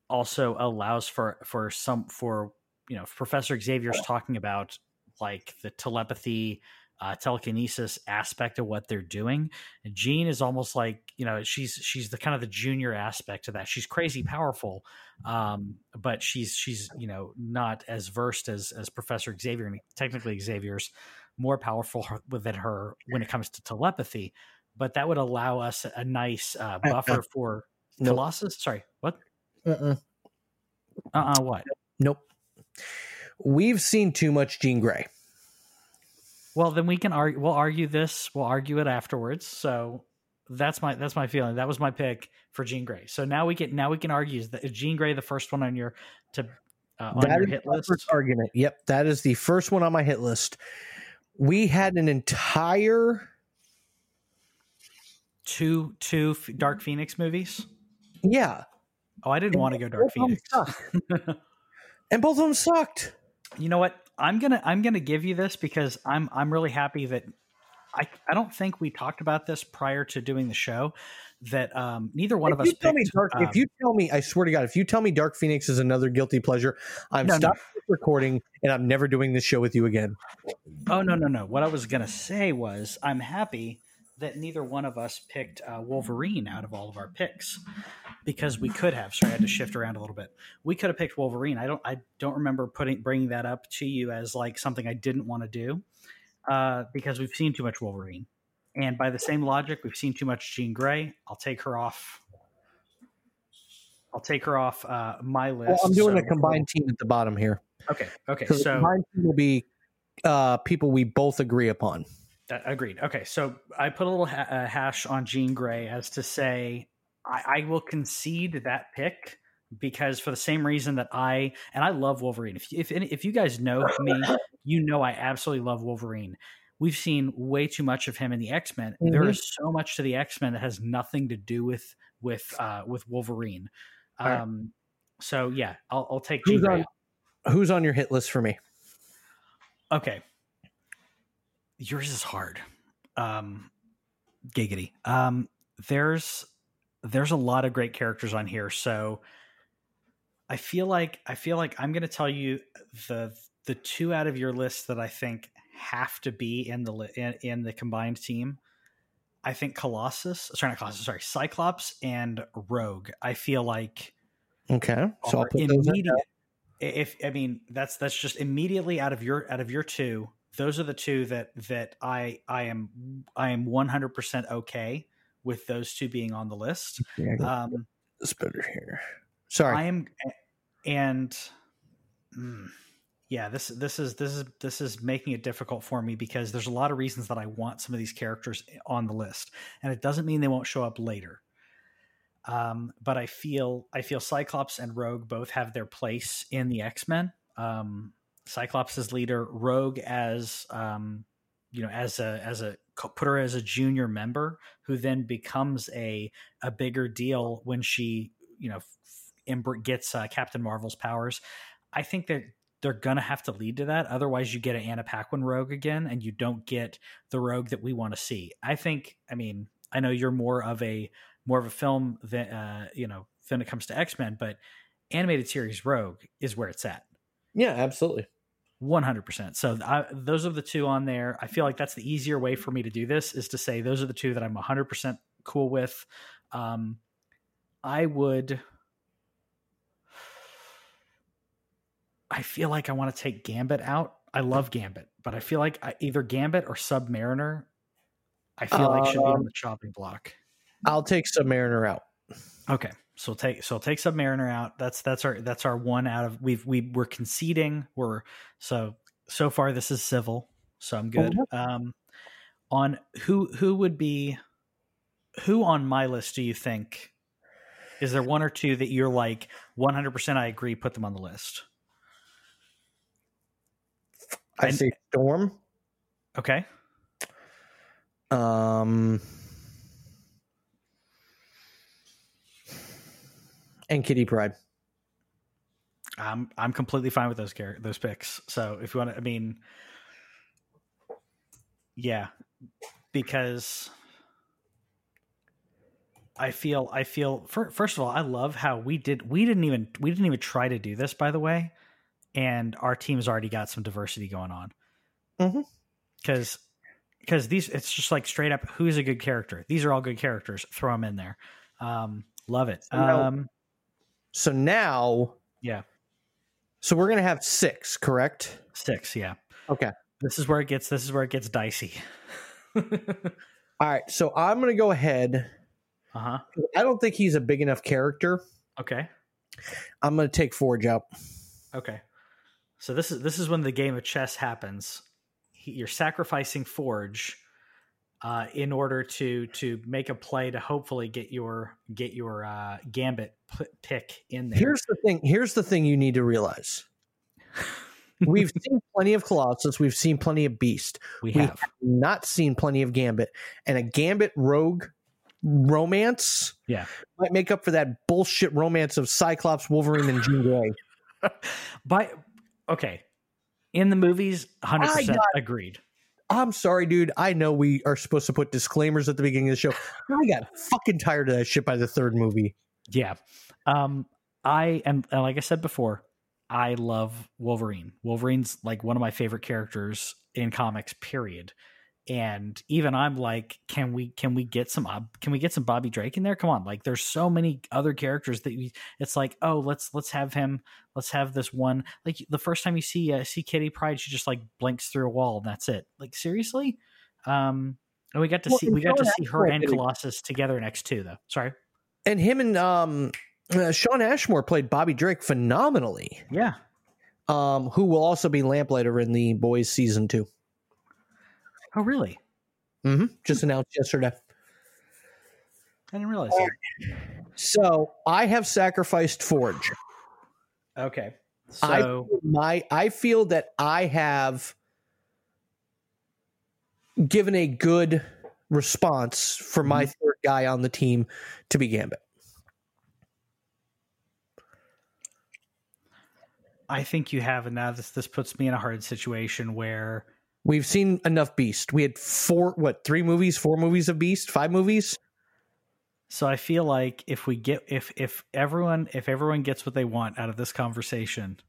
also allows for for some for you know Professor Xavier's talking about like the telepathy. Uh, telekinesis aspect of what they're doing Jean is almost like you know she's she's the kind of the junior aspect of that. She's crazy powerful, um, but she's she's you know not as versed as as Professor Xavier, and technically Xavier's more powerful than her when it comes to telepathy. But that would allow us a nice uh, buffer for Nope. Colossus. Sorry, what? Uh-uh. Uh, uh what? Nope. We've seen too much Jean Grey. Well, then we can argue. We'll argue this. We'll argue it afterwards. So that's my that's my feeling. That was my pick for Jean Grey. So now we can now we can argue is, that, is Jean Grey the first one on your to uh, on That your is hit list? first argument. Yep, that is the first one on my hit list. We had an entire Two two F- Dark Phoenix movies. yeah, Oh, I didn't want to go Dark both of them Phoenix. and both of them sucked. you know what? I'm gonna I'm gonna give you this because I'm I'm really happy that I, I don't think we talked about this prior to doing the show. That um, neither one of us. you tell me picked, Dark, um, if you tell me, I swear to God, if you tell me Dark Phoenix is another guilty pleasure, I'm No, no. stopping this recording and I'm never doing this show with you again. Oh no no no! What I was gonna say was I'm happy that neither one of us picked uh, Wolverine out of all of our picks because we could have. Sorry, I had to shift around a little bit. We could have picked Wolverine. I don't I don't remember putting bringing that up to you as like something I didn't want to do uh, because we've seen too much Wolverine. And by the same logic, we've seen too much Jean Grey. I'll take her off. I'll take her off uh, my list. Well, I'm doing So- a combined team at the bottom here. Okay. Okay. So, the So combined team will be uh, people we both agree upon. Uh, agreed. Okay, so I put a little ha- uh, hash on Jean Grey as to say I, I will concede that pick because for the same reason that I and I love Wolverine. If if if you guys know me, you know I absolutely love Wolverine. We've seen way too much of him in the X Men. There Mhm. is so much to the X Men that has nothing to do with with uh, with Wolverine. All right. Um, so yeah, I'll, I'll take Who's Grey. on, who's on your hit list for me? Okay. Yours is hard. Um giggity. Um there's there's a lot of great characters on here, so I feel like I feel like I'm going to tell you the the two out of your list that I think have to be in the in, in the combined team. I think Colossus, sorry, not Colossus, sorry, Cyclops and Rogue. I feel like Okay, so I'll put those in. If I mean that's that's just immediately out of your out of your two, those are the two that that I I am I am one hundred percent okay with those two being on the list. Yeah, Um, this better here. Sorry. I am, and mm, yeah, this this is this is this is making it difficult for me because there's a lot of reasons that I want some of these characters on the list, and it doesn't mean they won't show up later. Um, but I feel I feel Cyclops and Rogue both have their place in the X Men. Um, Cyclops as leader, Rogue as um, you know as a as a put her as a junior member who then becomes a a bigger deal when she you know f- gets uh, Captain Marvel's powers. I think that they're gonna have to lead to that. Otherwise, you get an Anna Paquin Rogue again, and you don't get the Rogue that we want to see. I think. I mean, I know you're more of a more of a film than uh, you know when it comes to X Men, but animated series Rogue is where it's at. yeah, absolutely. One hundred percent. So I, those are the two on there. I feel like that's the easier way for me to do this is to say those are the two that I'm one hundred percent cool with. Um, I would. I feel like I want to take Gambit out. I love Gambit, but I feel like I, either Gambit or Submariner. I feel like should be on Um, the chopping block. I'll take Submariner out. Okay, so take so take Submariner out. That's that's our that's our one out of we've we we're conceding. We're so so far this is civil, so I'm good. Um, on who who would be who on my list do you think is there one or two that you're like 100 percent I agree put them on the list? I say Storm. Okay, Um, and Kitty Pryde. I'm I'm completely fine with those char- those picks. So if you want to, I mean, yeah, because I feel I feel fir- first of all, I love how we did we didn't even we didn't even try to do this by the way, and our team's already got some diversity going on. Because because these it's just like straight up who's a good character. These are all good characters. Throw them in there. Um, love it. Um, So now, yeah, so we're gonna have six, correct? six. Yeah. Okay. This is where it gets. This is where it gets dicey. All right. So I'm gonna go ahead. uh huh. I don't think he's a big enough character. Okay. I'm gonna take Forge out. Okay. So this is this is when the game of chess happens. He, you're sacrificing Forge uh, in order to to make a play to hopefully get your get your uh, Gambit p- pick in there. Here's the thing. Here's the thing you need to realize. We've seen plenty of Colossus. We've seen plenty of Beast. we we have. Not seen plenty of Gambit, and a Gambit Rogue romance Yeah. might make up for that bullshit romance of Cyclops, Wolverine, and Jean Grey. By okay, in the movies, hundred percent agreed. I'm sorry, dude. I know we are supposed to put disclaimers at the beginning of the show. I got fucking tired of that shit by the third movie. Yeah. Um, I am, and like I said before, I love Wolverine. Wolverine's like one of my favorite characters in comics, period. And even I'm like, can we can we get some can we get some Bobby Drake in there? Come on, like there's so many other characters that we, it's like, oh, let's let's have him, let's have this one. Like the first time you see uh, see Kitty Pryde, she just like blinks through a wall and that's it. Like seriously, um, and we got to Well, see we got to see her Ashmore and. Colossus together in X two though. Sorry, And him and um, uh, Shawn Ashmore played Bobby Drake phenomenally. yeah, Um, who will also be Lamplighter in the Boys season two. Oh really? Mm-hmm. Just announced yesterday. I didn't realize that. So I have sacrificed Forge. Okay. I So feel my I feel that I have given a good response for my Mm-hmm. third guy on the team to be Gambit. I think you have, and now this this puts me in a hard situation where We've seen enough Beast. We had four, what, three movies, four movies of Beast, five movies. so I feel like if we get if if everyone if everyone gets what they want out of this conversation,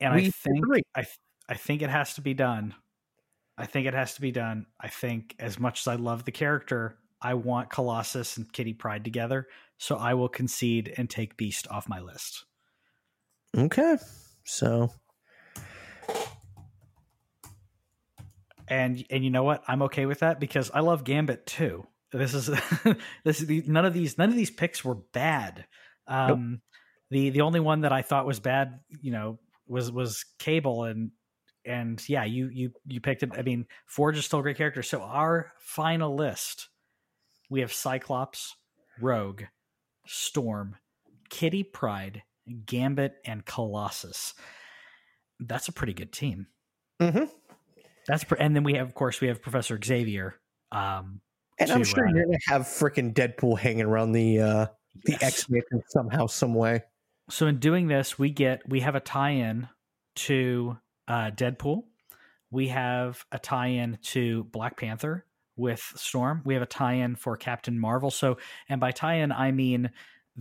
and We I think agree. I I think it has to be done. I think it has to be done. I think as much as I love the character, I want Colossus and Kitty Pryde together. So I will concede and take Beast off my list. Okay, so and and you know what? I'm okay with that because i love gambit too. This is this is none of these none of these picks were bad. Um the the only one that i thought was bad you know was was cable and and yeah you you you picked it. I mean forge is still a great character. So our final list we have cyclops rogue storm kitty pryde gambit and colossus. That's a pretty good team. Mhm. That's pr- and then we have, of course, we have Professor Xavier. Um, and I'm sure uh, you're gonna have freaking Deadpool hanging around the uh the yes. X Men somehow, some way. So in doing this, we get we have a tie-in to uh, Deadpool. We have a tie-in to Black Panther with Storm. We have a tie-in for Captain Marvel. So, and by tie-in, I mean,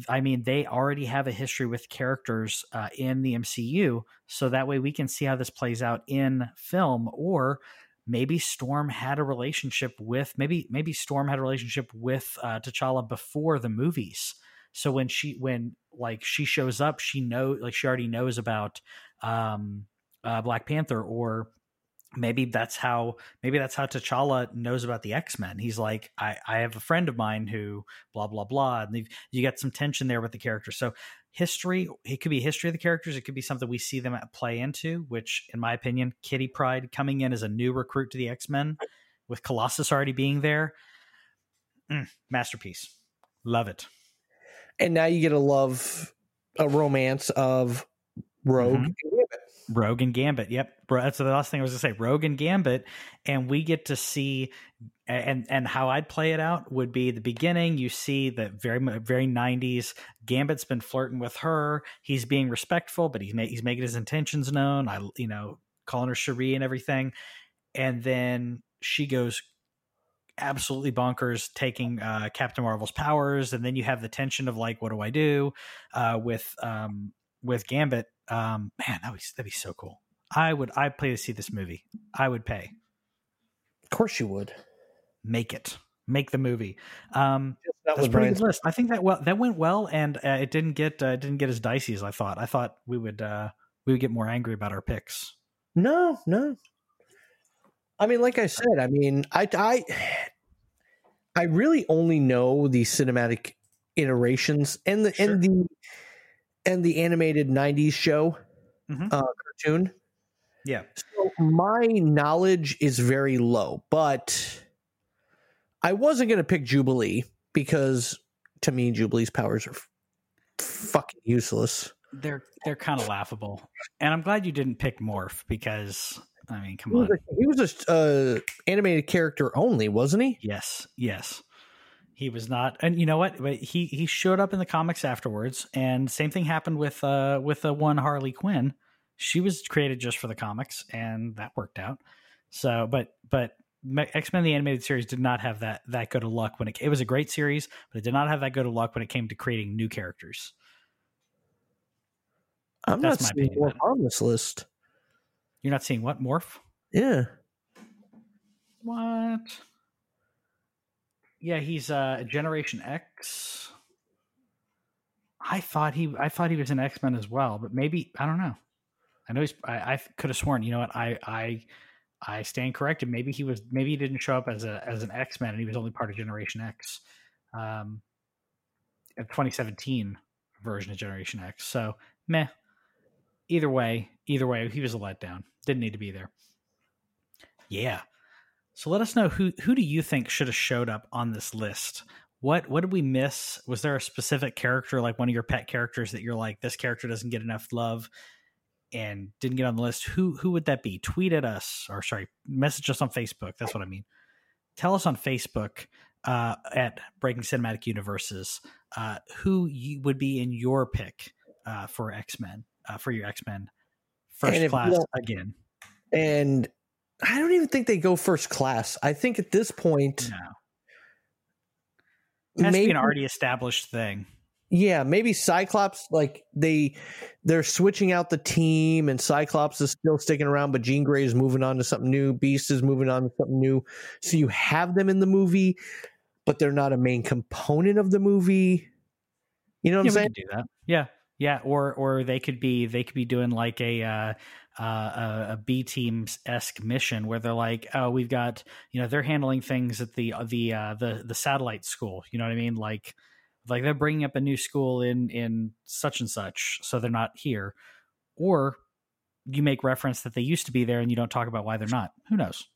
I mean they already have a history with characters uh, in the MCU. So that way we can see how this plays out in film, or maybe Storm had a relationship with maybe maybe Storm had a relationship with uh, T'Challa before the movies. So when she when like she shows up, she know like she already knows about um, uh, Black Panther, or maybe that's how maybe that's how T'Challa knows about the X Men. He's like, I I have a friend of mine who blah blah blah, and you get some tension there with the character. So history, it could be history of the characters. It could be something we see them at play into. Which, in my opinion, Kitty Pryde coming in as a new recruit to the X Men, with Colossus already being there, Mm, masterpiece. Love it. And now you get a love a romance of Rogue Mhm. Rogue and Gambit. Yep, that's the last thing I was to say. Rogue and Gambit, and we get to see, and and how I'd play it out would be the beginning. You see the very very nineties. Gambit's been flirting with her. He's being respectful, but he's ma- he's making his intentions known. I you know calling her Cherie and everything, and then she goes absolutely bonkers taking uh, Captain Marvel's powers, and then you have the tension of like, what do I do uh, with um, with Gambit? Um, man, that would that'd be so cool. I would I'd pay to see this movie. I would pay. Of course you would. Make it. Make the movie. Um, That was pretty good list. I think that well that went well, and uh, it didn't get uh, it didn't get as dicey as I thought. I thought we would uh, we would get more angry about our picks. No, no. I mean, like I said, I mean, I, I, I really only know the cinematic iterations and the Sure. and the and the animated '90s show Mhm. uh, cartoon. Yeah, So my knowledge is very low, but I wasn't going to pick Jubilee because to me, Jubilee's powers are f- fucking useless. they're they're kind of laughable, and I'm glad you didn't pick Morph because I mean, come He was on. a, he was a uh, animated character only, wasn't he? Yes, yes. He was not, and you know what? But he he showed up in the comics afterwards, and same thing happened with uh with the one Harley Quinn. she was created just for the comics, and that worked out. So, but but X Men the animated series did not have that that good of luck when it it was a great series, but it did not have that good of luck when it came to creating new characters. I'm That's not seeing Morph on this list. You're not seeing what morph? Yeah. What? Yeah, he's uh Generation X. I thought he I thought he was an X Men as well, but maybe I don't know. I know he's I, I could have sworn, you know what, I I I stand corrected. Maybe he was maybe he didn't show up as a as an X Men and he was only part of Generation X. Um a 2017 version of Generation X. So meh. Either way, either way, he was a letdown. Didn't need to be there. Yeah. So let us know who who do you think should have showed up on this list? What what did we miss? Was there a specific character like one of your pet characters that you're like this character doesn't get enough love and didn't get on the list? Who who would that be? Tweet at us or sorry, message us on Facebook. That's what I mean. Tell us on Facebook uh, at Breaking Cinematic Universes uh, who you would be in your pick uh, for X Men uh, for your X Men first class again. And I don't even think they go first class. I think at this point, No, it maybe, be an already established thing. yeah, maybe Cyclops, like they they're switching out the team and Cyclops is still sticking around, but Jean Grey is moving on to something new. Beast is moving on to something new. So you have them in the movie, but they're not a main component of the movie. You know what yeah, I'm saying? do that. Yeah, yeah. Or or they could be they could be doing like a uh, uh, a, a B team esque mission where they're like, oh, we've got you know they're handling things at the the uh, the the satellite school. You know what I mean? Like like they're bringing up a new school in in such and such, so they're not here. Or you make reference that they used to be there and you don't talk about why they're not. Who knows?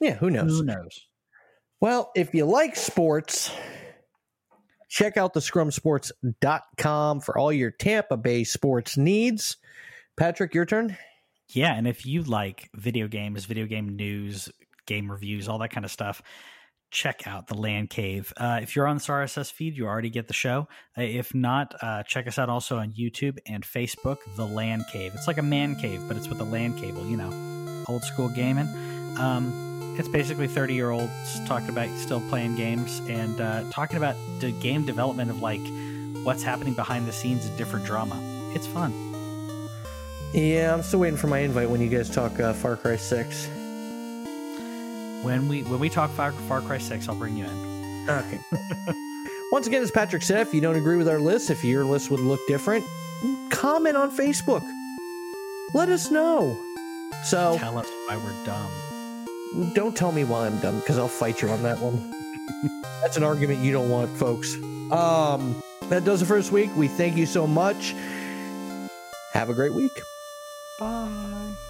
Yeah, who knows? Who knows? Well, if you like sports, check out the scrumsports.com for all your Tampa Bay sports needs. Patrick, your turn. Yeah, and if you like video games, video game news, game reviews, all that kind of stuff, check out the Land Cave. Uh, if you're on this RSS feed, you already get the show. Uh, if not, uh, check us out also on YouTube and Facebook, The Land Cave. It's like a man cave, but it's with a land cable, you know, old school gaming. Um, it's basically 30 year olds talking about still playing games and uh, talking about the game development of like what's happening behind the scenes of different drama. It's fun. Yeah, I'm still waiting for my invite when you guys talk uh, Far Cry 6. When we when we talk Far, Far Cry 6, I'll bring you in. Okay. Once again, as Patrick said, if you don't agree with our list, if your list would look different, comment on Facebook. Let us know. So Tell us why we're dumb. don't tell me why I'm dumb because I'll fight you on that one. That's an argument you don't want, folks. Um, that does it for this week. We thank you so much. Have a great week. Bye.